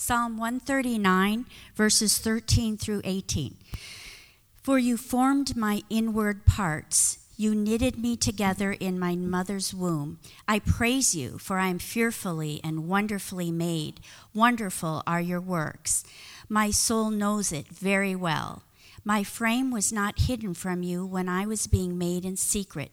Psalm 139, verses 13 through 18. For you formed my inward parts. You knitted me together in my mother's womb. I praise you, for I am fearfully and wonderfully made. Wonderful are your works. My soul knows it very well. My frame was not hidden from you when I was being made in secret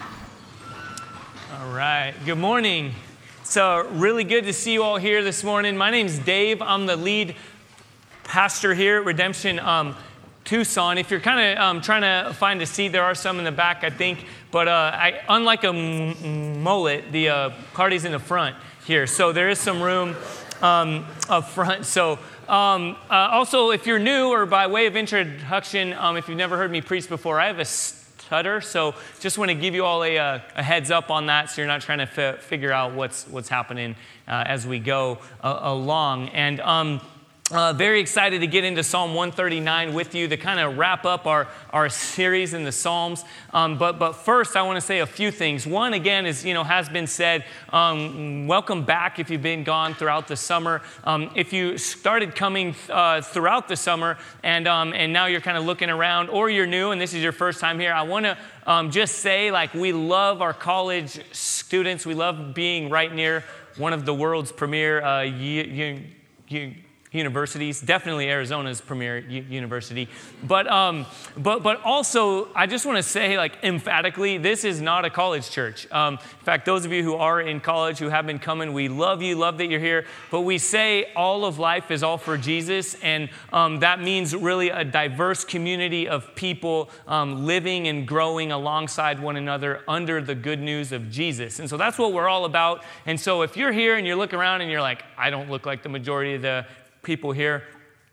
All right. Good morning. It's uh, really good to see you all here this morning. My name's Dave. I'm the lead pastor here at Redemption um, Tucson. If you're kind of um, trying to find a seat, there are some in the back, I think. But uh, I, unlike a mullet, the uh, party's in the front here. So there is some room um, up front. So um, uh, also, if you're new or by way of introduction, um, if you've never heard me preach before, I have a So just want to give you all a, uh, a heads up on that so you're not trying to f- figure out what's, what's happening uh, as we go uh, along. And um, uh, very excited to get into Psalm 139 with you to kind of wrap up our, our series in the Psalms. Um, but, but first, I want to say a few things. One, again, is, you know, has been said, um, welcome back if you've been gone throughout the summer. Um, if you started coming uh, throughout the summer and, um, and now you're kind of looking around, or you're new and this is your first time here, I want to um, just say, like, we love our college students. We love being right near one of the world's premier uh, universities, definitely Arizona's premier u- university. But, um, but, but also, I just want to say, like, emphatically, this is not a college church. Um, in fact, those of you who are in college, who have been coming, we love you, love that you're here. But we say all of life is all for Jesus, and um, that means really a diverse community of people um, living and growing alongside one another under the good news of Jesus. And so that's what we're all about. And so if you're here and you look around and you're like, I don't look like the majority of the people here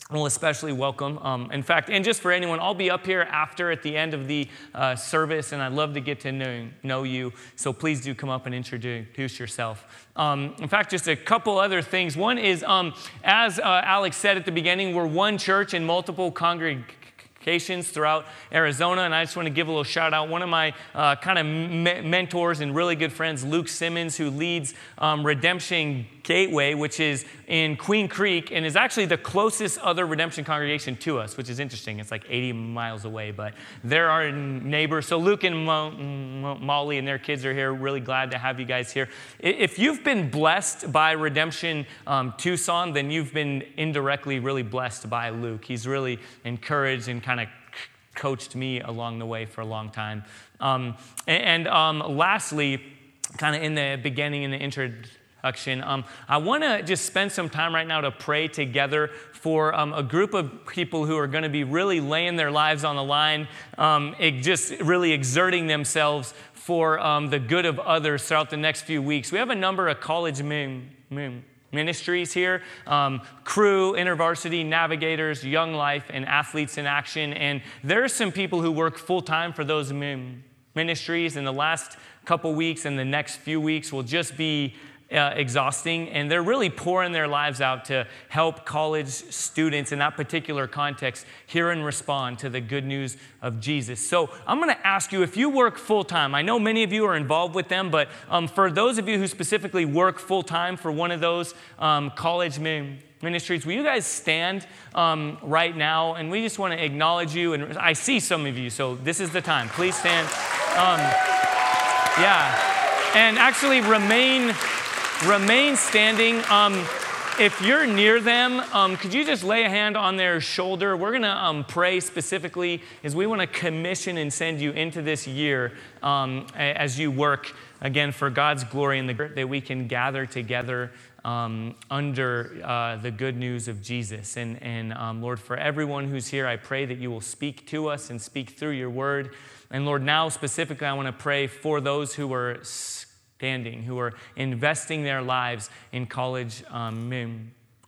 will especially welcome. Um, in fact, and just for anyone, I'll be up here after at the end of the uh, service, and I'd love to get to know, know you. So please do come up and introduce yourself. Um, in fact, just a couple other things. One is, um, as uh, Alex said at the beginning, we're one church in multiple congregations throughout Arizona. And I just want to give a little shout out. One of my uh, kind of me- mentors and really good friends, Luke Simmons, who leads um, Redemption Gateway, which is in Queen Creek and is actually the closest other redemption congregation to us, which is interesting. It's like 80 miles away, but they're our neighbors. So Luke and Mo- Mo- Molly and their kids are here. Really glad to have you guys here. If you've been blessed by Redemption um, Tucson, then you've been indirectly really blessed by Luke. He's really encouraged and kind of coached me along the way for a long time. Um, and um, lastly, kind of in the beginning, in the introduction, um, I want to just spend some time right now to pray together for um, a group of people who are going to be really laying their lives on the line, um, just really exerting themselves for um, the good of others throughout the next few weeks. We have a number of college men, men ministries here um, Cru intervarsity navigators young life and athletes in action. And there are some people who work full-time for those ministries in the last couple weeks and the next few weeks will just be uh, exhausting, and they're really pouring their lives out to help college students in that particular context hear and respond to the good news of Jesus. So I'm going to ask you if you work full time, I know many of you are involved with them, but um, for those of you who specifically work full time for one of those um, college ministries, will you guys stand um, right now? And we just want to acknowledge you. And I see some of you, so this is the time. Please stand. Um, yeah. And actually remain remain standing. Um, if you're near them, um, could you just lay a hand on their shoulder? We're going to um, pray specifically as we want to commission and send you into this year um, as you work again for God's glory and the that we can gather together um, under uh, the good news of Jesus. And, and um, Lord, for everyone who's here, I pray that you will speak to us and speak through your word. And Lord, now specifically, I want to pray for those who are standing, who are investing their lives in college um,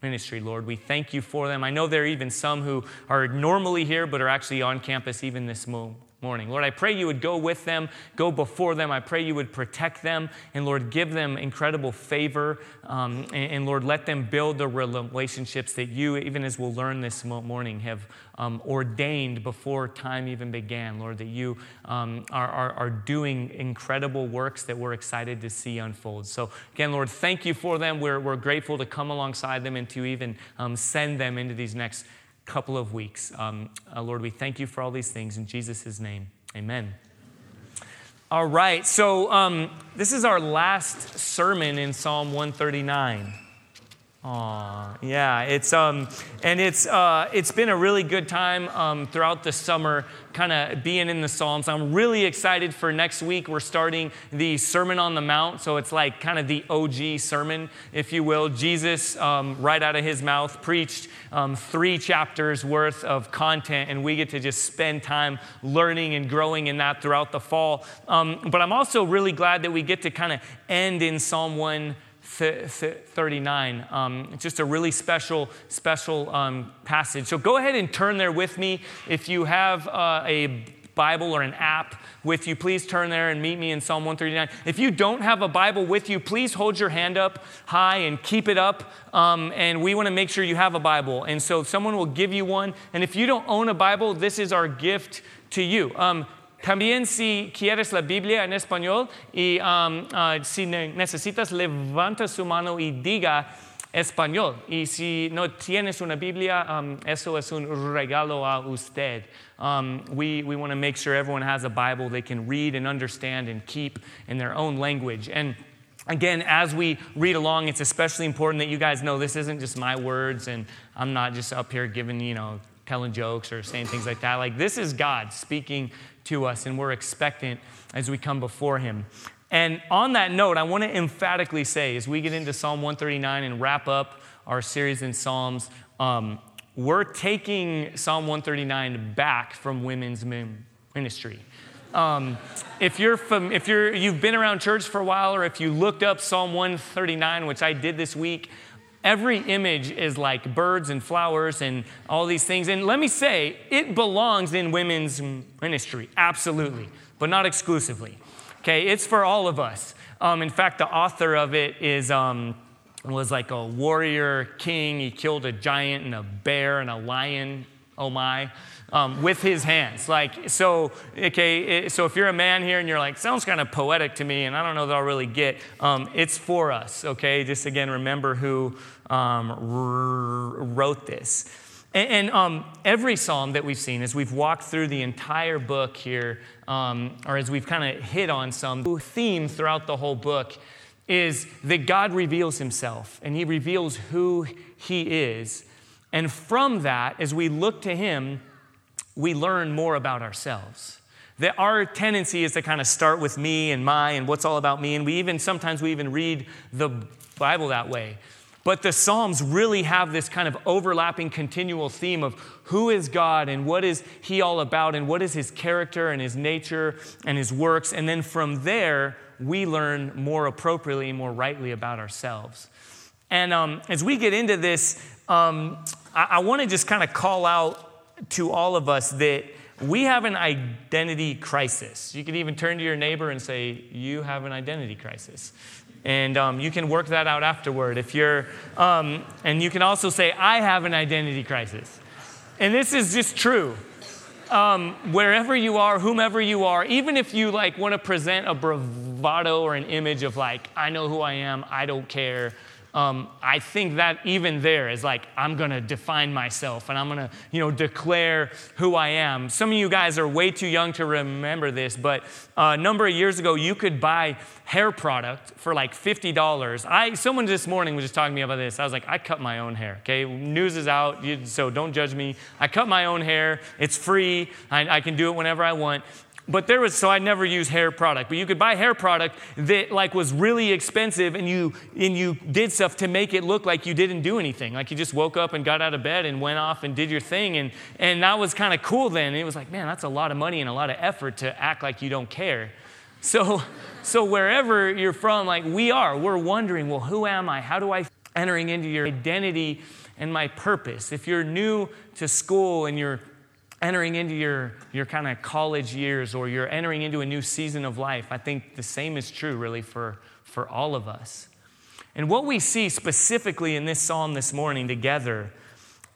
ministry, Lord. We thank you for them. I know there are even some who are normally here but are actually on campus even this morning morning. Lord, I pray you would go with them, go before them. I pray you would protect them, and Lord, give them incredible favor. Um, and, and, Lord, let them build the relationships that you, even as we'll learn this morning, have um, ordained before time even began. Lord, that you um, are, are, are doing incredible works that we're excited to see unfold. So, again, Lord, thank you for them. We're, we're grateful to come alongside them and to even um, send them into these next couple of weeks. Um, uh, Lord, we thank you for all these things in Jesus' name. Amen. All right, so um, this is our last sermon in Psalm 139. Aw, yeah, it's um, and it's uh, it's been a really good time um, throughout the summer, kind of being in the Psalms. I'm really excited for next week. We're starting the Sermon on the Mount, so it's like kind of the OG sermon, if you will. Jesus, um, right out of his mouth, preached um, three chapters worth of content, and we get to just spend time learning and growing in that throughout the fall. Um, but I'm also really glad that we get to kind of end in Psalm 1. 39. Um, it's just a really special, special um, passage. So go ahead and turn there with me. If you have uh, a Bible or an app with you, please turn there and meet me in Psalm 139. If you don't have a Bible with you, please hold your hand up high and keep it up. Um, and we want to make sure you have a Bible. And so someone will give you one. And if you don't own a Bible, this is our gift to you. Um, También si quieres la Biblia en español y um, uh, si necesitas, levanta su mano y diga español. Y si no tienes una Biblia, um, eso es un regalo a usted. Um, we we want to make sure everyone has a Bible they can read and understand and keep in their own language. And Again, as we read along, it's especially important that you guys know this isn't just my words, and I'm not just up here giving, you know, telling jokes or saying things like that. Like, this is God speaking to us, and we're expectant as we come before Him. And on that note, I want to emphatically say, as we get into Psalm 139 and wrap up our series in Psalms, um, we're taking Psalm 139 back from women's ministry. Um, if you're from, if you're you've been around church for a while, or if you looked up Psalm 139, which I did this week, Every image is like birds and flowers and all these things. And let me say, it belongs in women's ministry, absolutely, but not exclusively. Okay, it's for all of us. Um, in fact, the author of it is um, was like a warrior king. He killed a giant and a bear and a lion. Oh my um, with his hands. Like, so, okay, so if you're a man here and you're like, sounds kind of poetic to me, and I don't know that I'll really get, um, it's for us, okay? Just again, remember who um, wrote this. And, and um, every psalm that we've seen, as we've walked through the entire book here, um, or as we've kind of hit on some theme throughout the whole book, is that God reveals himself and he reveals who he is. And from that, as we look to him, we learn more about ourselves. That our tendency is to kind of start with me and my and what's all about me. And we even sometimes we even read the Bible that way. But the Psalms really have this kind of overlapping continual theme of who is God and what is He all about and what is His character and His nature and His works. And then from there, we learn more appropriately, more rightly about ourselves. And um, as we get into this, um, I, I want to just kind of call out to all of us that we have an identity crisis. You can even turn to your neighbor and say, You have an identity crisis. And um, you can work that out afterward if you're, um, and you can also say, I have an identity crisis. And this is just true. Um, wherever you are, whomever you are, even if you like want to present a bravado or an image of like, I know who I am, I don't care, um, I think that even there is like, I'm to define myself and I'm to, you know, declare who I am. Some of you guys are way too young to remember this, but uh, a number of years ago, you could buy hair product for like $50. I, someone this morning was just talking to me about this. I was like, I cut my own hair, okay? News is out, so don't judge me. I cut my own hair. It's free. I, I can do it whenever I want but there was so I never use hair product, but you could buy hair product that like was really expensive and you and you did stuff to make it look like you didn't do anything. Like you just woke up and got out of bed and went off and did your thing and and that was kind of cool then. It was like, man, that's a lot of money and a lot of effort to act like you don't care. So so wherever you're from, like we are, we're wondering, well, who am I? How do I entering into your identity and my purpose. If you're new to school and you're entering into your, your kind of college years or you're entering into a new season of life, I think the same is true really for, for all of us. And what we see specifically in this psalm this morning together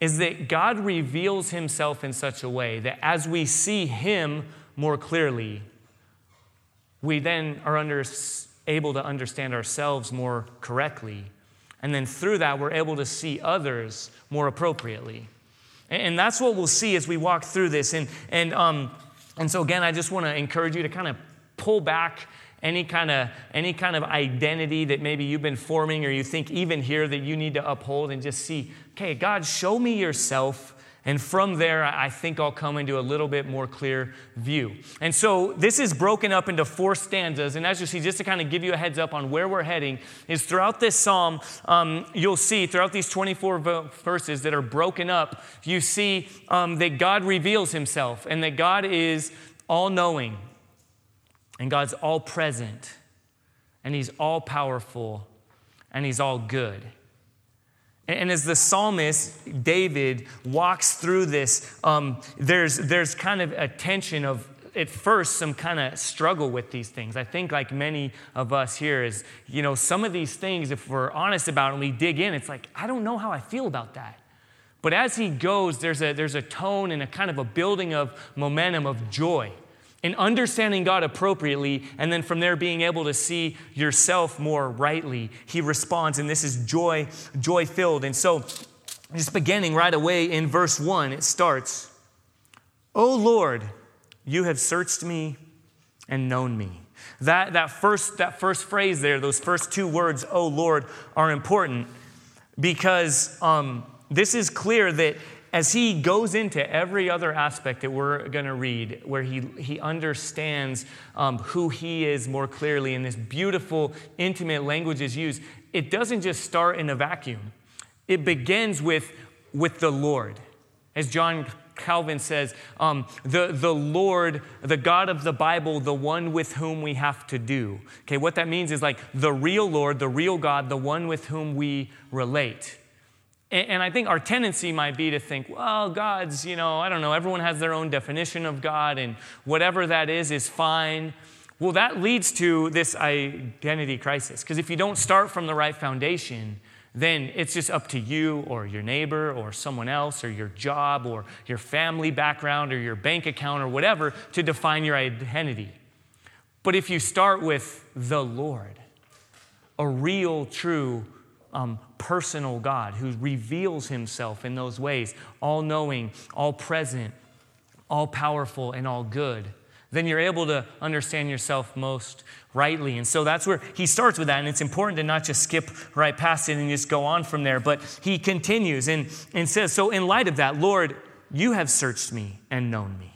is that God reveals himself in such a way that as we see him more clearly, we then are under, able to understand ourselves more correctly. And then through that, we're able to see others more appropriately. And that's what we'll see as we walk through this. And, and, um, and so, again, I just want to encourage you to kind of pull back any kind of any kind of identity that maybe you've been forming or you think even here that you need to uphold and just see okay god show me yourself and from there, I think I'll come into a little bit more clear view. And so this is broken up into four stanzas. And as you see, just to kind of give you a heads up on where we're heading, is throughout this psalm, um, you'll see throughout these 24 verses that are broken up, you see um, that God reveals himself and that God is all knowing and God's all present and he's all powerful and he's all good. And as the psalmist David walks through this, um, there's, there's kind of a tension of, at first, some kind of struggle with these things. I think, like many of us here, is, you know, some of these things, if we're honest about it and we dig in, it's like, I don't know how I feel about that. But as he goes, there's a, there's a tone and a kind of a building of momentum of joy in understanding God appropriately, and then from there being able to see yourself more rightly, he responds, and this is joy, joy filled. And so, just beginning right away in verse 1, it starts, O Lord, you have searched me and known me. That, that, first, that first phrase there, those first two words, O Lord, are important because um, this is clear that as he goes into every other aspect that we're going to read, where he, he understands um, who he is more clearly, and this beautiful, intimate language is used, it doesn't just start in a vacuum. It begins with, with the Lord. As John Calvin says, um, the, the Lord, the God of the Bible, the one with whom we have to do. Okay, what that means is like the real Lord, the real God, the one with whom we relate. And I think our tendency might be to think, well, God's, you know, I don't know, everyone has their own definition of God, and whatever that is, is fine. Well, that leads to this identity crisis. Because if you don't start from the right foundation, then it's just up to you or your neighbor or someone else or your job or your family background or your bank account or whatever to define your identity. But if you start with the Lord, a real, true um, personal God who reveals himself in those ways, all knowing, all present, all powerful, and all good, then you're able to understand yourself most rightly. And so that's where he starts with that. And it's important to not just skip right past it and just go on from there. But he continues and, and says, So, in light of that, Lord, you have searched me and known me.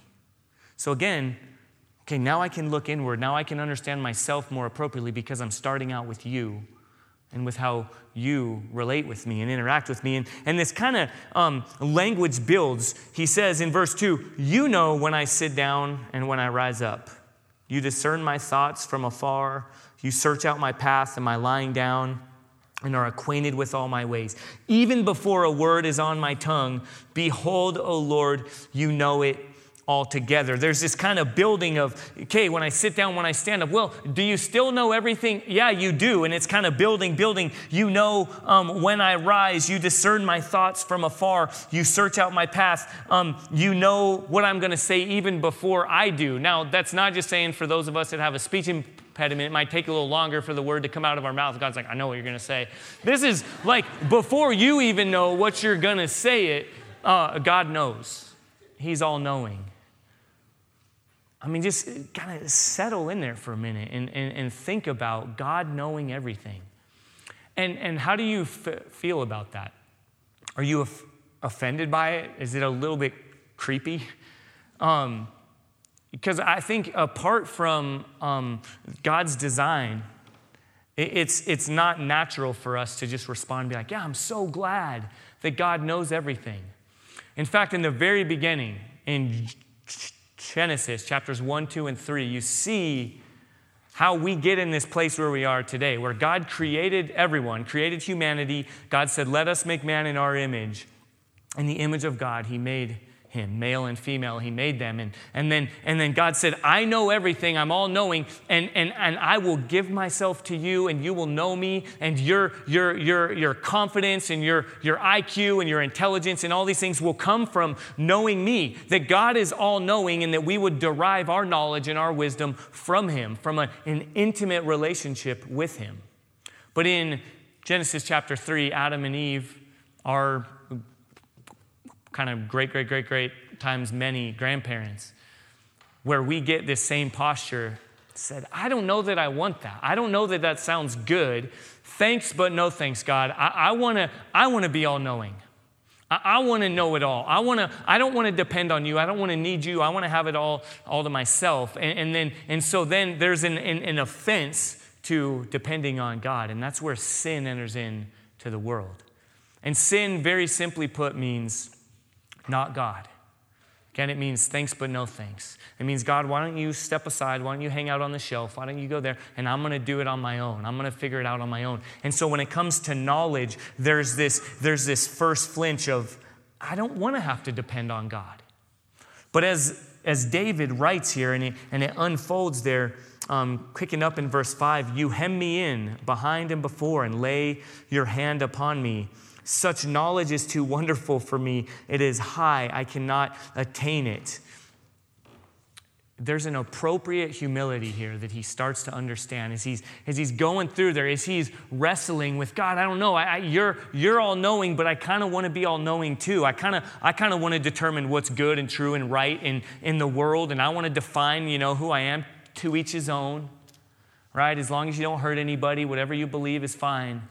So, again, okay, now I can look inward. Now I can understand myself more appropriately because I'm starting out with you and with how you relate with me and interact with me. And, and this kind of um, language builds. He says in verse 2 You know when I sit down and when I rise up. You discern my thoughts from afar. You search out my path and my lying down and are acquainted with all my ways. Even before a word is on my tongue, behold, O Lord, you know it altogether. There's this kind of building of, okay, when I sit down, when I stand up, well, do you still know everything? Yeah, you do. And it's kind of building, building. You know um, when I rise, you discern my thoughts from afar, you search out my path, um, you know what I'm going to say even before I do. Now, that's not just saying for those of us that have a speech impediment, it might take a little longer for the word to come out of our mouth. God's like, I know what you're going to say. This is like before you even know what you're going to say it, uh, God knows. He's all knowing. I mean, just kind of settle in there for a minute and, and, and think about God knowing everything. And, and how do you f- feel about that? Are you offended by it? Is it a little bit creepy? Um, because I think apart from um, God's design, it, it's, it's not natural for us to just respond and be like, yeah, I'm so glad that God knows everything. In fact, in the very beginning, in Genesis chapters 1, 2, and 3, you see how we get in this place where we are today, where God created everyone, created humanity. God said, Let us make man in our image. In the image of God, He made him, male and female, he made them. And, and, then, and then God said, I know everything, I'm all knowing, and, and, and I will give myself to you, and you will know me, and your, your, your, your confidence and your, your IQ and your intelligence and all these things will come from knowing me. That God is all knowing, and that we would derive our knowledge and our wisdom from him, from a, an intimate relationship with him. But in Genesis chapter 3, Adam and Eve are kind of great, great, great, great times many grandparents, where we get this same posture said, I don't know that I want that. I don't know that that sounds good. Thanks, but no thanks, God. I, I want to I wanna be all knowing. I, I want to know it all. I, wanna, I don't want to depend on you. I don't want to need you. I want to have it all, all to myself. And, and, then, and so then there's an, an, an offense to depending on God. And that's where sin enters in to the world. And sin, very simply put, means not God. Again, it means thanks but no thanks. It means, God, why don't you step aside? Why don't you hang out on the shelf? Why don't you go there? And I'm going to do it on my own. I'm going to figure it out on my own. And so when it comes to knowledge, there's this, there's this first flinch of, I don't want to have to depend on God. But as, as David writes here, and it, and it unfolds there, um, picking up in verse 5, you hem me in behind and before and lay your hand upon me. Such knowledge is too wonderful for me. It is high. I cannot attain it. There's an appropriate humility here that he starts to understand as he's, as he's going through there, as he's wrestling with God. I don't know. I, I, you're, you're all knowing, but I kind of want to be all knowing too. I kind of I kind of want to determine what's good and true and right in, in the world, and I want to define, you know, who I am to each his own, right? As long as you don't hurt anybody, whatever you believe is fine.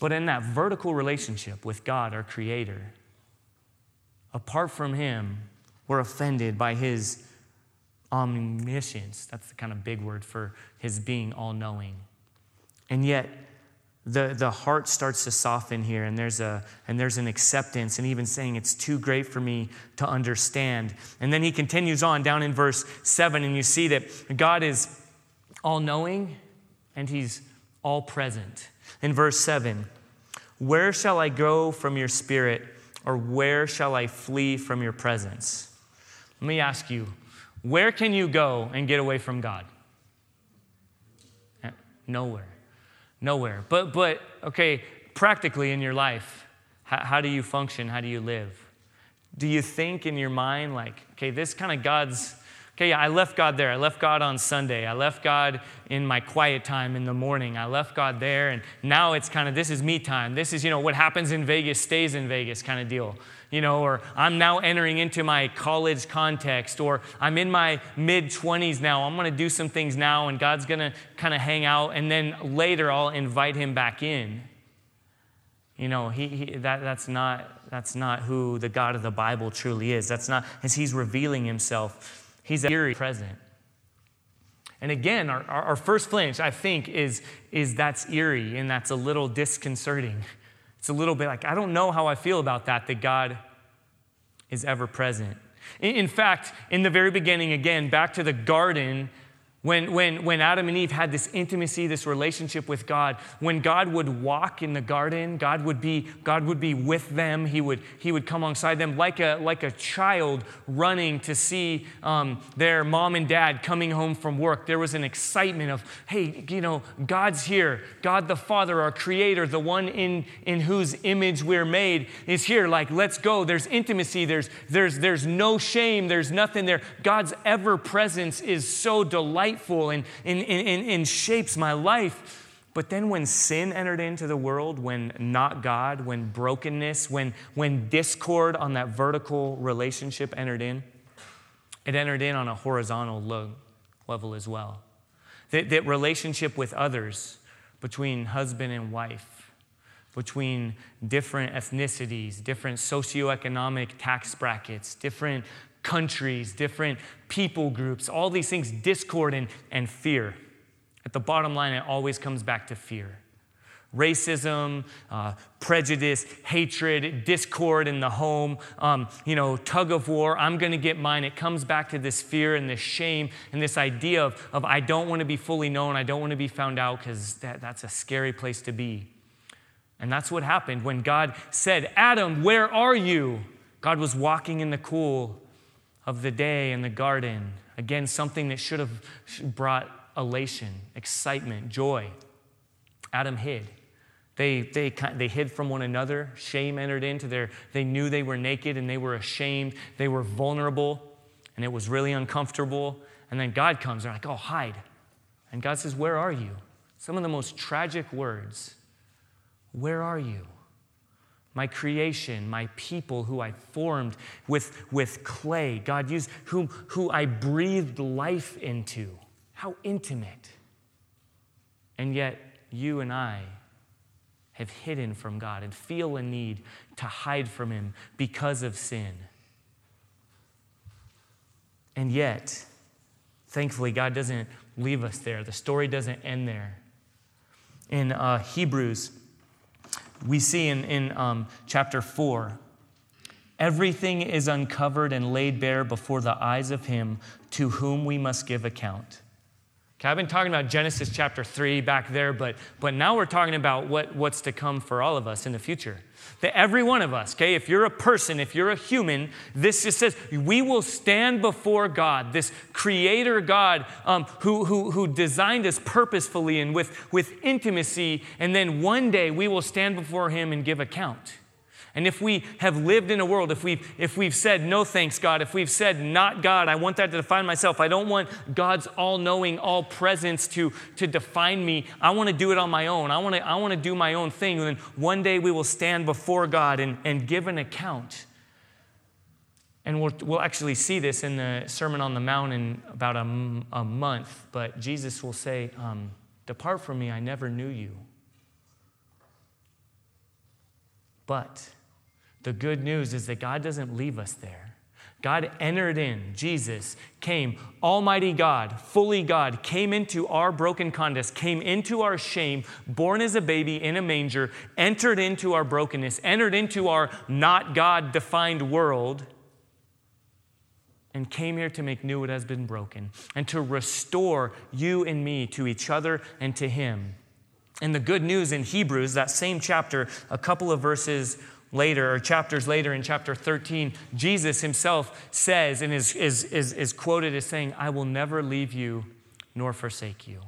But in that vertical relationship with God, our Creator, apart from Him, we're offended by His omniscience. That's the kind of big word for His being all knowing. And yet, the, the heart starts to soften here, and there's, a, and there's an acceptance, and even saying it's too great for me to understand. And then he continues on down in verse 7, and you see that God is all knowing and he's all present in verse 7 Where shall I go from your spirit, or where shall I flee from your presence? Let me ask you, where can you go and get away from God? Eh, nowhere. Nowhere. But, but okay, practically in your life, how, how do you function? How do you live? Do you think in your mind, like, okay, this kind of God's Okay, I left God there. I left God on Sunday. I left God in my quiet time in the morning. I left God there, and now it's kind of this is me time. This is, you know, what happens in Vegas stays in Vegas kind of deal. You know, or I'm now entering into my college context, or I'm in my mid 20s now. I'm going to do some things now, and God's going to kind of hang out, and then later I'll invite him back in. You know, he, he, that, that's, not, that's not who the God of the Bible truly is. That's not, as he's revealing himself He's eerie present. And again, our, our first flinch, I think, is, is that's eerie and that's a little disconcerting. It's a little bit like, I don't know how I feel about that, that God is ever present. In, in fact, in the very beginning, again, back to the garden, when, when, when Adam and Eve had this intimacy, this relationship with God, when God would walk in the garden, God would be, God would be with them. He would, he would come alongside them like a, like a child running to see um, their mom and dad coming home from work. There was an excitement of, hey, you know, God's here. God the Father, our Creator, the one in, in whose image we're made, is here. Like, let's go. There's intimacy, there's, there's, there's no shame, there's nothing there. God's ever presence is so delightful delightful and, and, and, and shapes my life. But then when sin entered into the world, when not God, when brokenness, when, when discord on that vertical relationship entered in, it entered in on a horizontal level as well. That, that relationship with others, between husband and wife, between different ethnicities, different socioeconomic tax brackets, different countries, different people groups, all these things, discord and, and fear. At the bottom line, it always comes back to fear. racism, uh, prejudice, hatred, discord in the home, um, you know, tug of war. I'm going to get mine. It comes back to this fear and this shame and this idea of, of I don't want to be fully known. I don't want to be found out because that, that's a scary place to be. And that's what happened when God said, Adam, where are you? God was walking in the cool of the day in the garden. Again, something that should have brought elation, excitement, joy. Adam hid. They, they, they hid from one another. Shame entered into their, they knew they were naked and they were ashamed. They were vulnerable and it was really uncomfortable. And then God comes, they're like, oh, hide. And God says, Where are you? Some of the most tragic words. Where are you? My creation, my people who I formed with, with clay. God used whom who I breathed life into. How intimate. And yet, you and I have hidden from God and feel a need to hide from Him because of sin. And yet, thankfully, God doesn't leave us there. The story doesn't end there. In uh, Hebrews, we see in, in um, chapter 4 everything is uncovered and laid bare before the eyes of Him to whom we must give account. Okay, I've been talking about Genesis chapter 3 back there, but, but now we're talking about what, what's to come for all of us in the future. That every one of us, okay, if you're a person, if you're a human, this just says we will stand before God, this creator God um, who, who, who designed us purposefully and with, with intimacy, and then one day we will stand before Him and give account. And if we have lived in a world, if we've, if we've said, no thanks, God, if we've said, not God, I want that to define myself, I don't want God's all knowing, all presence to, to define me. I want to do it on my own. I want to, I want to do my own thing. And then one day we will stand before God and, and give an account. And we'll, we'll actually see this in the Sermon on the Mount in about a, a month. But Jesus will say, um, Depart from me, I never knew you. But the good news is that God doesn't leave us there. God entered in, Jesus came, Almighty God, fully God, came into our broken context, came into our shame, born as a baby in a manger, entered into our brokenness, entered into our not God defined world, and came here to make new what has been broken and to restore you and me to each other and to Him. And the good news in Hebrews, that same chapter, a couple of verses later, or chapters later in chapter 13, Jesus himself says and is, is, is, is quoted as saying, I will never leave you nor forsake you.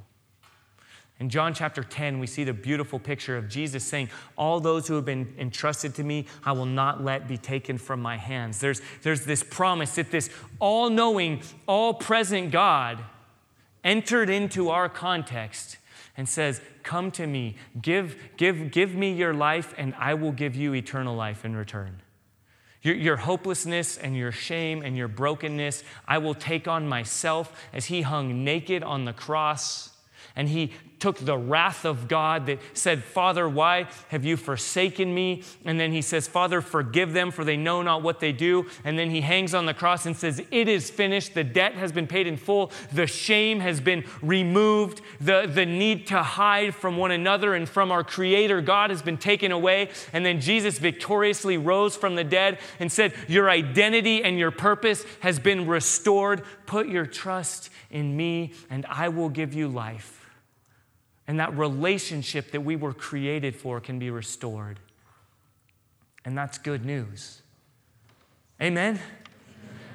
In John chapter 10, we see the beautiful picture of Jesus saying, All those who have been entrusted to me, I will not let be taken from my hands. There's, there's this promise that this all knowing, all present God entered into our context and says, Come to me, give, give, give me your life, and I will give you eternal life in return. Your, your, hopelessness and your shame and your brokenness, I will take on myself as he hung naked on the cross and he took the wrath of God that said, Father, why have you forsaken me? And then he says, Father, forgive them, for they know not what they do. And then he hangs on the cross and says, It is finished. The debt has been paid in full. The shame has been removed. The, the need to hide from one another and from our Creator God has been taken away. And then Jesus victoriously rose from the dead and said, Your identity and your purpose has been restored. Put your trust in me, and I will give you life and that relationship that we were created for can be restored. And that's good news. Amen?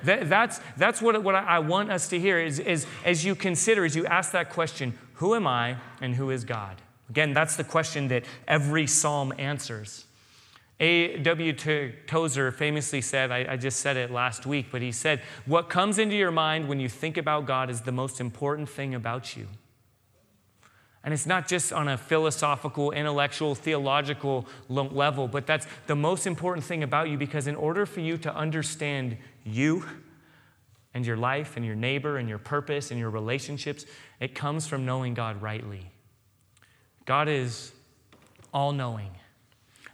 That, that's, that's what, what I want us to hear is, is as you consider, as you ask that question, who am I and who is God? Again, that's the question that every psalm answers. A.W. Tozer famously said, I, I, just said it last week, but he said, What comes into your mind when you think about God is the most important thing about you. And it's not just on a philosophical, intellectual, theological level, but that's the most important thing about you because in order for you to understand you and your life and your neighbor and your purpose and your relationships, it comes from knowing God rightly. God is all knowing.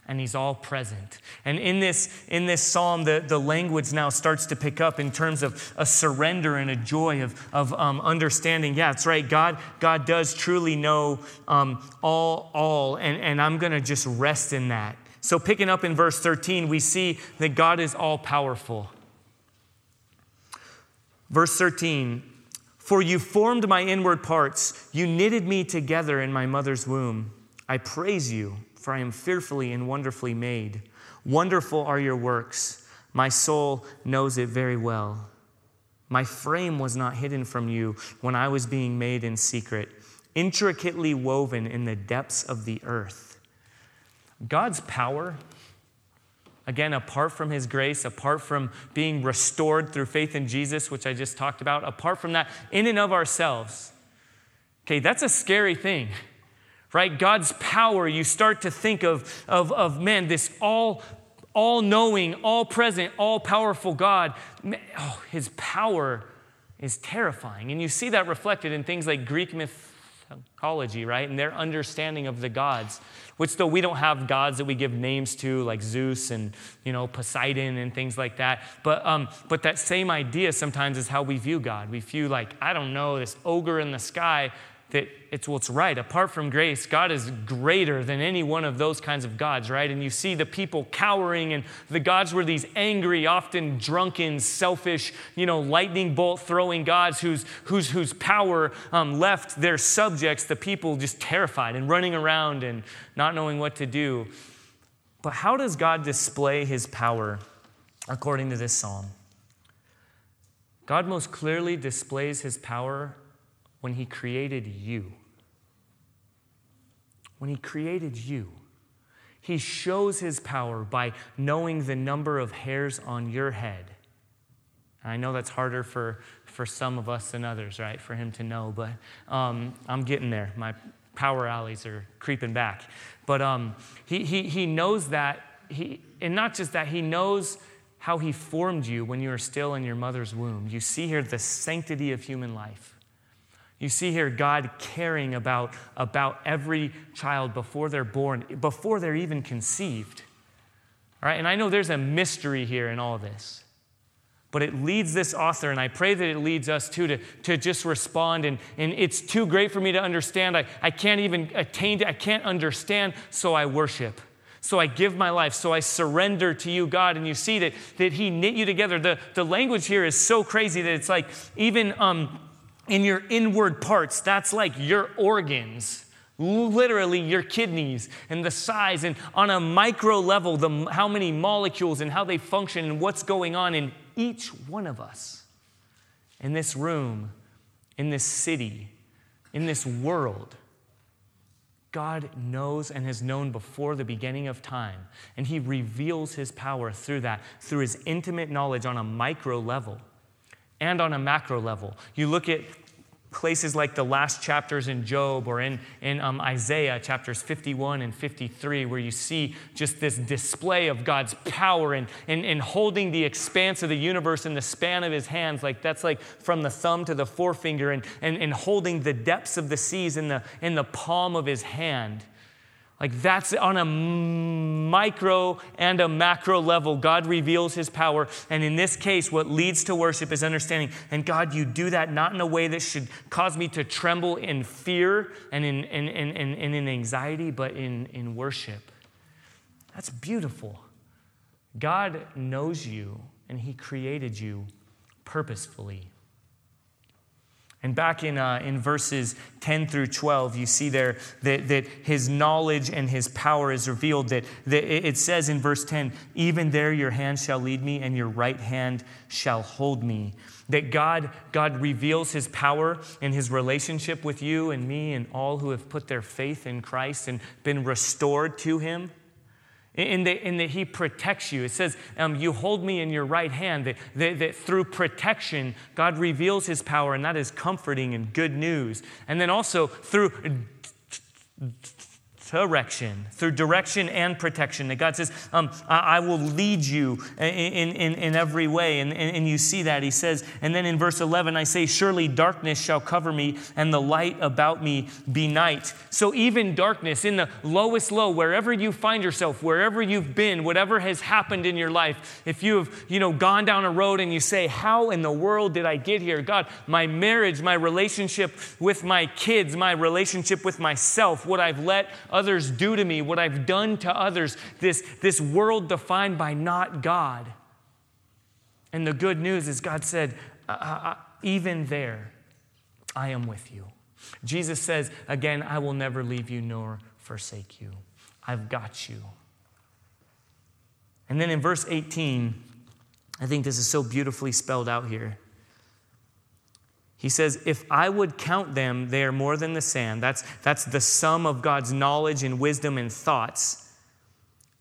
And he's all present. And in this, in this psalm, the, the language now starts to pick up in terms of a surrender and a joy of, of um, understanding. Yeah, that's right. God, God does truly know um, all, all, and, and I'm going to just rest in that. So, picking up in verse 13, we see that God is all powerful. Verse 13 For you formed my inward parts, you knitted me together in my mother's womb. I praise you for I am fearfully and wonderfully made. Wonderful are your works. My soul knows it very well. My frame was not hidden from you when I was being made in secret, intricately woven in the depths of the earth. God's power, again, apart from his grace, apart from being restored through faith in Jesus, which I just talked about, apart from that, in and of ourselves, okay, that's a scary thing right? God's power, you start to think of, of, of man, this all, all knowing, all present, all powerful God. Oh, his power is terrifying. And you see that reflected in things like Greek mythology, right? And their understanding of the gods, which though we don't have gods that we give names to, like Zeus and, you know, Poseidon and things like that. But, um, but that same idea sometimes is how we view God. We view, like, I don't know, this ogre in the sky that it's what's right. Apart from grace, God is greater than any one of those kinds of gods, right? And you see the people cowering, and the gods were these angry, often drunken, selfish, you know, lightning bolt throwing gods whose, whose, whose power um, left their subjects, the people, just terrified and running around and not knowing what to do. But how does God display his power according to this psalm? God most clearly displays his power when He created you. When He created you, He shows His power by knowing the number of hairs on your head. I know that's harder for, for some of us than others, right, for Him to know, but um, I'm getting there. My power alleys are creeping back. But um, he, he, he knows that, he, and not just that, He knows how He formed you when you were still in your mother's womb. You see here the sanctity of human life. You see here God caring about, about every child before they're born, before they're even conceived. All right, and I know there's a mystery here in all this. But it leads this author, and I pray that it leads us too to, to just respond. And, and it's too great for me to understand. I, I can't even attain to, I can't understand, so I worship. So I give my life. So I surrender to you, God. And you see that, that He knit you together. The, the language here is so crazy that it's like even um, in your inward parts. That's like your organs, literally your kidneys and the size, and on a micro level, the, how many molecules and how they function and what's going on in each one of us. In this room, in this city, in this world. God knows and has known before the beginning of time, and He reveals His power through that, through His intimate knowledge on a micro level and on a macro level. You look at places like the last chapters in Job or in, in um, Isaiah, chapters 51 and 53, where you see just this display of God's power and, and, and holding the expanse of the universe in the span of his hands. Like that's like from the thumb to the forefinger, and, and, and holding the depths of the seas in the, in the palm of his hand. Like that's on a micro and a macro level. God reveals his power. And in this case, what leads to worship is understanding. And God, you do that not in a way that should cause me to tremble in fear and in, in, in, in, in anxiety, but in, in worship. That's beautiful. God knows you and he created you purposefully. And back in, uh, in verses 10 through 12, you see there that, that his knowledge and his power is revealed. That, that it says in verse 10, Even there your hand shall lead me, and your right hand shall hold me. That God, God reveals his power and his relationship with you and me and all who have put their faith in Christ and been restored to him in that, in that he protects you. It says, um, You hold me in your right hand. That, that, that, through protection, God reveals his power, and that is comforting and good news. And then also through direction, through direction and protection. That God says, um, I, I, will lead you in, in, in every way. And, and, and, you see that. He says, and then in verse 11, I say, Surely darkness shall cover me, and the light about me be night. So even darkness, in the lowest low, wherever you find yourself, wherever you've been, whatever has happened in your life, if you have you know, gone down a road and you say, How in the world did I get here? God, my marriage, my relationship with my kids, my relationship with myself, what I've let others do to me, what I've done to others, this, this world defined by not God. And the good news is God said, uh, uh, uh, even there, I am with you. Jesus says, again, I will never leave you nor forsake you. I've got you. And then in verse 18, I think this is so beautifully spelled out here. He says, If I would count them, they are more than the sand. That's, that's the sum of God's knowledge and wisdom and thoughts.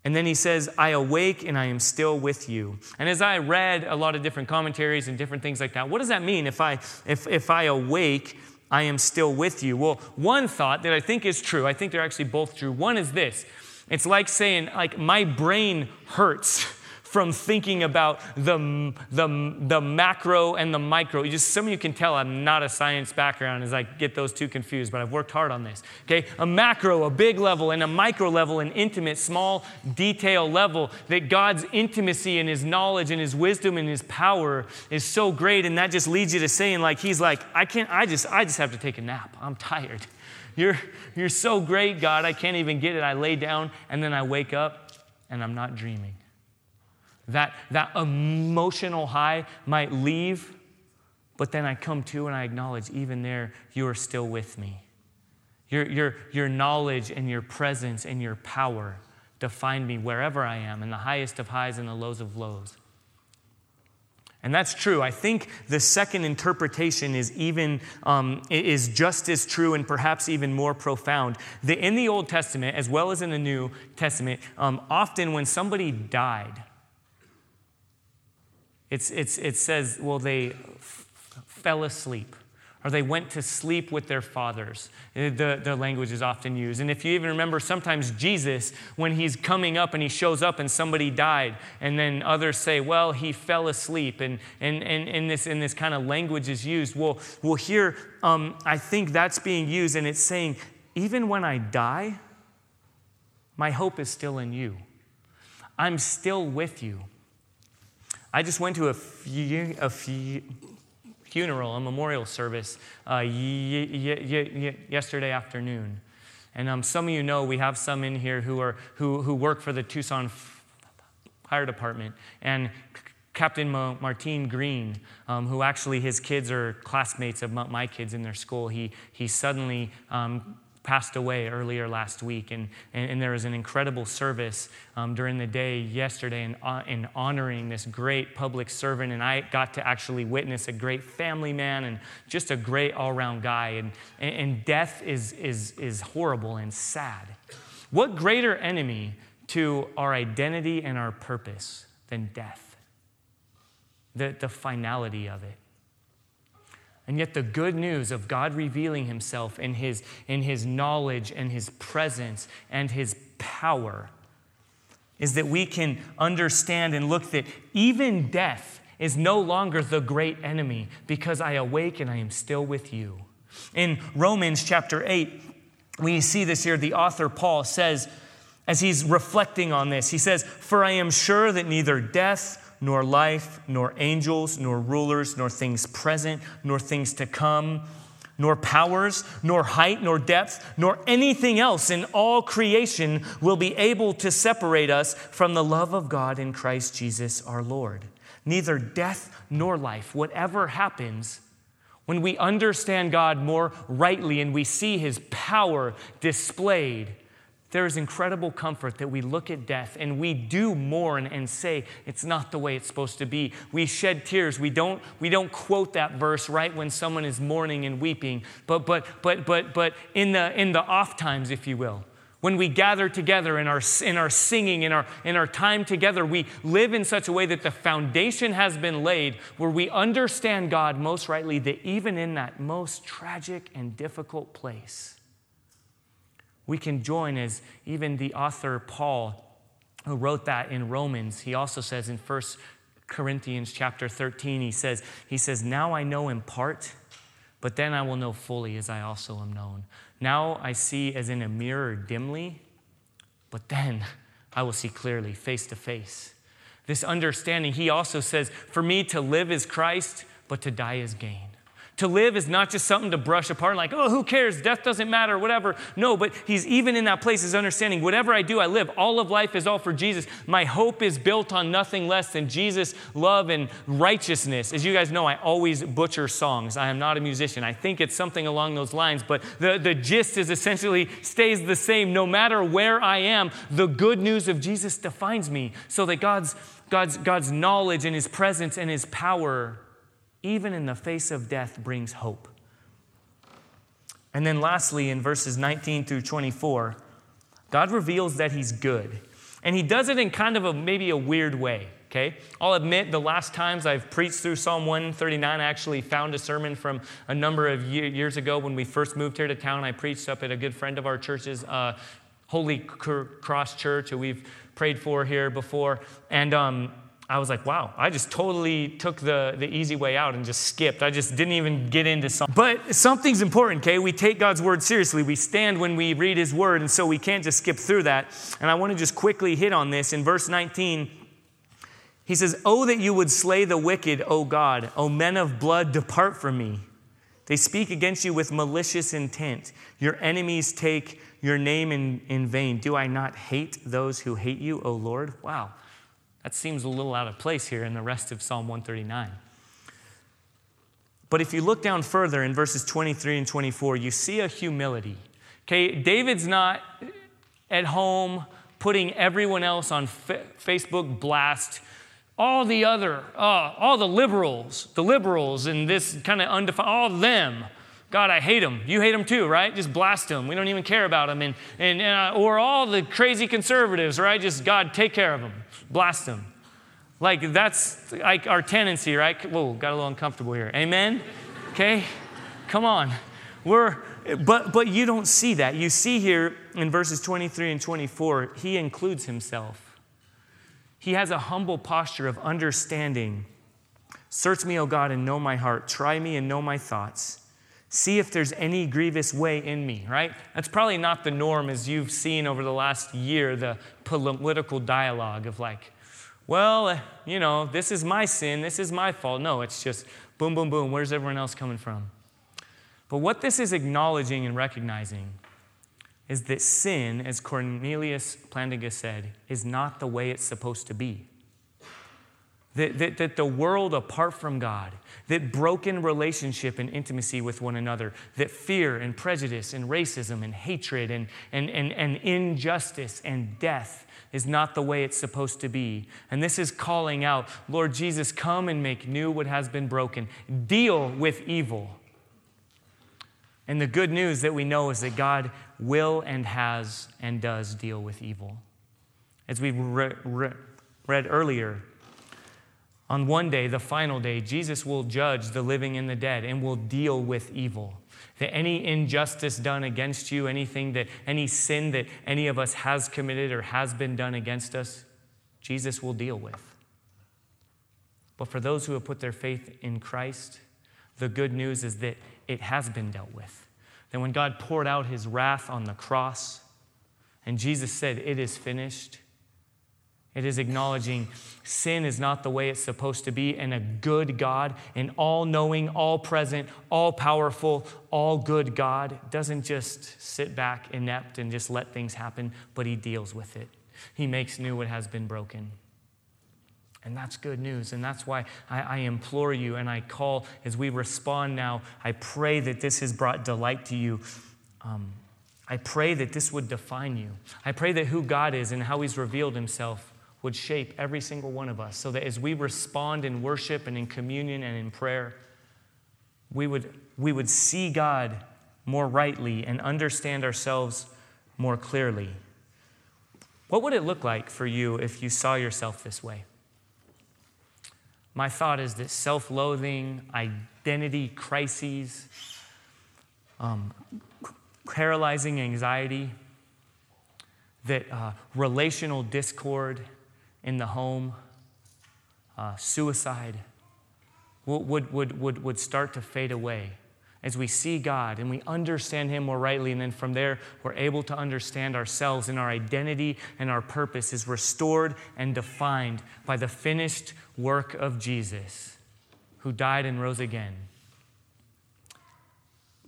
And then he says, I awake and I am still with you. And as I read a lot of different commentaries and different things like that, what does that mean if I, if, if I awake, I am still with you? Well, one thought that I think is true, I think they're actually both true. One is this it's like saying, like, my brain hurts from thinking about the, the, the macro and the micro. You just, some of you can tell I'm not a science background as I get those two confused, but I've worked hard on this. Okay? A macro, a big level, and a micro level, an intimate, small, detail level, that God's intimacy and His knowledge and His wisdom and His power is so great, and that just leads you to saying, like, He's like, I can't, I just, I just have to take a nap. I'm tired. You're, you're so great, God, I can't even get it. I lay down and then I wake up and I'm not dreaming. That, that emotional high might leave, but then I come to and I acknowledge, even there, you are still with me. Your, your, your knowledge and your presence and your power define me wherever I am, in the highest of highs and the lows of lows. And that's true. I think the second interpretation is even um, is just as true and perhaps even more profound. The, in the Old Testament, as well as in the New Testament, um, often when somebody died, it's, it's, it says, well, they fell asleep or they went to sleep with their fathers. Uh, the, the language is often used. And if you even remember, sometimes Jesus, when he's coming up and he shows up and somebody died, and then others say, well, he fell asleep, and, and, and, and, this, and this kind of language is used. Well, well here, um, I think that's being used, and it's saying, even when I die, my hope is still in you. I'm still with you. I just went to a, few, a few, funeral, a memorial service uh, yesterday afternoon. And um, some of you know we have some in here who, are, who, who work for the Tucson Fire Department. And Captain Martin Green, um, who actually his kids are classmates of my kids in their school, he, he suddenly um, passed away earlier last week. And, and, and there was an incredible service um, during the day yesterday in, uh, in honoring this great public servant. And I got to actually witness a great family man and just a great all around guy. And, and, and death is, is, is horrible and sad. What greater enemy to our identity and our purpose than death? The, the finality of it. And yet, the good news of God revealing himself in his, in his knowledge and his presence and his power is that we can understand and look that even death is no longer the great enemy because I awake and I am still with you. In Romans chapter 8, we see this here. The author Paul says, as he's reflecting on this, he says, For I am sure that neither death, nor life, nor angels, nor rulers, nor things present, nor things to come, nor powers, nor height, nor depth, nor anything else in all creation will be able to separate us from the love of God in Christ Jesus our Lord. Neither death nor life, whatever happens, when we understand God more rightly and we see his power displayed, there is incredible comfort that we look at death and we do mourn and say it's not the way it's supposed to be. We shed tears. We don't, we don't quote that verse right when someone is mourning and weeping, but, but, but, but, but in, the, in the off times, if you will. When we gather together in our, in our singing, in our, in our time together, we live in such a way that the foundation has been laid where we understand God most rightly, that even in that most tragic and difficult place, We can join as even the author Paul, who wrote that in Romans, he also says in 1 Corinthians chapter 13, he says, he says, Now I know in part, but then I will know fully as I also am known. Now I see as in a mirror dimly, but then I will see clearly, face to face. This understanding, he also says, For me to live is Christ, but to die is gain. To live is not just something to brush apart, like, oh, who cares? Death doesn't matter, whatever. No, but he's even in that place, is understanding whatever I do, I live. All of life is all for Jesus. My hope is built on nothing less than Jesus' love and righteousness. As you guys know, I always butcher songs. I am not a musician. I think it's something along those lines, but the, the gist is essentially stays the same. No matter where I am, the good news of Jesus defines me so that God's, God's, God's knowledge and his presence and his power even in the face of death, brings hope. And then lastly, in verses 19 through 24, God reveals that He's good. And He does it in kind of a maybe a weird way, okay? I'll admit the last times I've preached through Psalm 139, I actually found a sermon from a number of years ago when we first moved here to town. I preached up at a good friend of our church's, uh, Holy Cross Church, who we've prayed for here before. And um, I was like, wow, I just totally took the, the easy way out and just skipped. I just didn't even get into something. But something's important, okay? We take God's word seriously. We stand when we read his word, and so we can't just skip through that. And I want to just quickly hit on this. In verse 19, he says, Oh, that you would slay the wicked, O God. O men of blood, depart from me. They speak against you with malicious intent. Your enemies take your name in, in vain. Do I not hate those who hate you, O Lord? Wow. That seems a little out of place here in the rest of Psalm 139. But if you look down further in verses 23 and 24, you see a humility. Okay, David's not at home putting everyone else on Facebook blast. All the other, uh, all the liberals, the liberals and this kind of undefined, all them. God, I hate them. You hate them too, right? Just blast them. We don't even care about them. And, and, uh, or all the crazy conservatives, right? Just, God, take care of them blast them. Like that's like our tendency, right? Whoa, got a little uncomfortable here. Amen? Okay? Come on. We're but but you don't see that. You see here in verses 23 and 24, he includes himself. He has a humble posture of understanding. Search me, O God, and know my heart. Try me and know my thoughts. See if there's any grievous way in me, right? That's probably not the norm as you've seen over the last year, the political dialogue of like, well, you know, this is my sin, this is my fault. No, it's just boom, boom, boom. Where's everyone else coming from? But what this is acknowledging and recognizing is that sin, as Cornelius Plantinga said, is not the way it's supposed to be. That, that, that, the world apart from God, that broken relationship and intimacy with one another, that fear and prejudice and racism and hatred and, and, and, and injustice and death is not the way it's supposed to be. And this is calling out, Lord Jesus, come and make new what has been broken. Deal with evil. And the good news that we know is that God will and has and does deal with evil. As we re- re- read earlier, on one day, the final day, Jesus will judge the living and the dead and will deal with evil. That any injustice done against you, anything that, any sin that any of us has committed or has been done against us, Jesus will deal with. But for those who have put their faith in Christ, the good news is that it has been dealt with. That when God poured out his wrath on the cross, and Jesus said, It is finished, it is acknowledging sin is not the way it's supposed to be, and a good God, an all knowing, all present, all powerful, all good God doesn't just sit back inept and just let things happen, but He deals with it. He makes new what has been broken. And that's good news. And that's why I, I, implore you and I call as we respond now. I pray that this has brought delight to you. Um, I pray that this would define you. I pray that who God is and how He's revealed Himself would shape every single one of us so that as we respond in worship and in communion and in prayer, we would, we would see God more rightly and understand ourselves more clearly. What would it look like for you if you saw yourself this way? My thought is that self loathing, identity crises, um, paralyzing anxiety, that uh, relational discord in the home, uh, suicide, would, would, would, would start to fade away as we see God and we understand Him more rightly, and then from there, we're able to understand ourselves and our identity and our purpose is restored and defined by the finished work of Jesus, who died and rose again.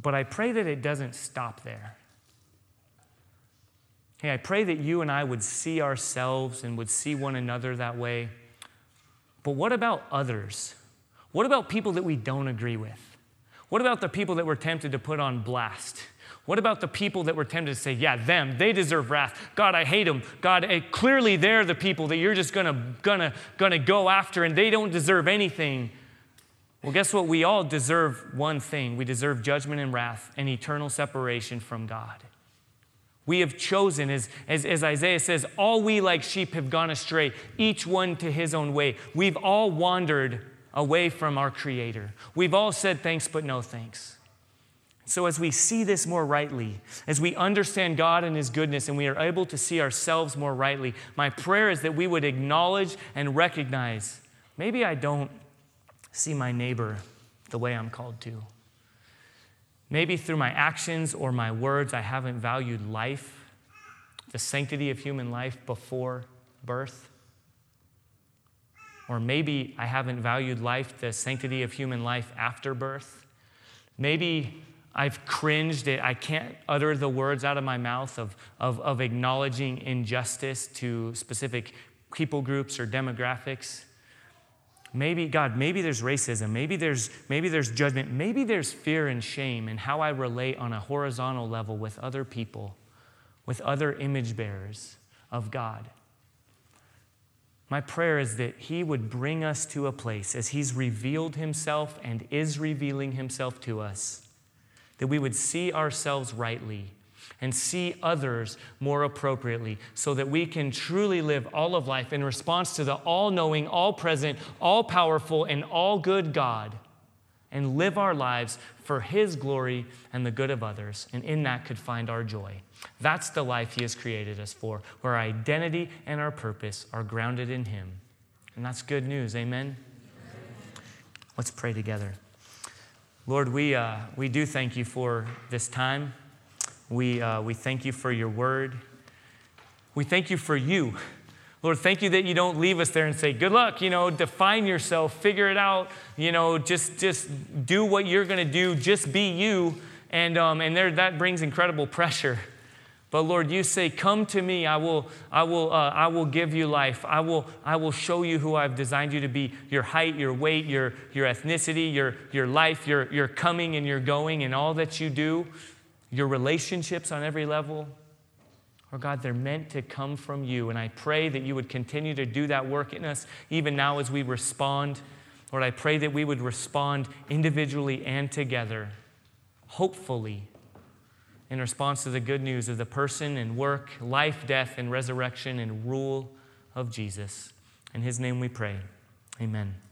But I pray that it doesn't stop there. Hey, I pray that you and I would see ourselves and would see one another that way. But what about others? What about people that we don't agree with? What about the people that we're tempted to put on blast? What about the people that were tempted to say, yeah, them, they deserve wrath. God, I hate them. God, eh, clearly they're the people that you're just gonna, gonna, gonna go after and they don't deserve anything. Well, guess what? We all deserve one thing we deserve judgment and wrath and eternal separation from God. We have chosen, as, as, as, Isaiah says, all we like sheep have gone astray, each one to his own way. We've all wandered away from our Creator. We've all said thanks, but no thanks. So, as we see this more rightly, as we understand God and His goodness, and we are able to see ourselves more rightly, my prayer is that we would acknowledge and recognize maybe I don't see my neighbor the way I'm called to. Maybe through my actions or my words, I haven't valued life, the sanctity of human life before birth. Or maybe I haven't valued life, the sanctity of human life after birth. Maybe I've cringed. I can't utter the words out of my mouth of, of, of acknowledging injustice to specific people groups or demographics. Maybe, God, maybe there's racism. Maybe there's, maybe there's judgment. Maybe there's fear and shame in how I relate on a horizontal level with other people, with other image bearers of God. My prayer is that He would bring us to a place as He's revealed Himself and is revealing Himself to us, that we would see ourselves rightly and see others more appropriately so that we can truly live all of life in response to the all knowing, all present, all powerful, and all good God and live our lives for His glory and the good of others, and in that could find our joy. That's the life He has created us for, where our identity and our purpose are grounded in Him. And that's good news. Amen? Let's pray together. Lord, we, uh, we do thank you for this time. We, uh, we thank you for your word. We thank you for you. Lord, thank you that you don't leave us there and say, good luck, you know, define yourself, figure it out, you know, just, just do what you're going to do, just be you. And, um, and there, that brings incredible pressure. But Lord, you say, Come to me, I will, I will, uh, I will give you life. I will, I will show you who I've designed you to be your height, your weight, your, your ethnicity, your, your life, your, your coming and your going, and all that you do, your relationships on every level. Or God, they're meant to come from you. And I pray that you would continue to do that work in us, even now as we respond. Lord, I pray that we would respond individually and together, hopefully in response to the good news of the person and work, life, death, and resurrection and rule of Jesus. In his name we pray. Amen.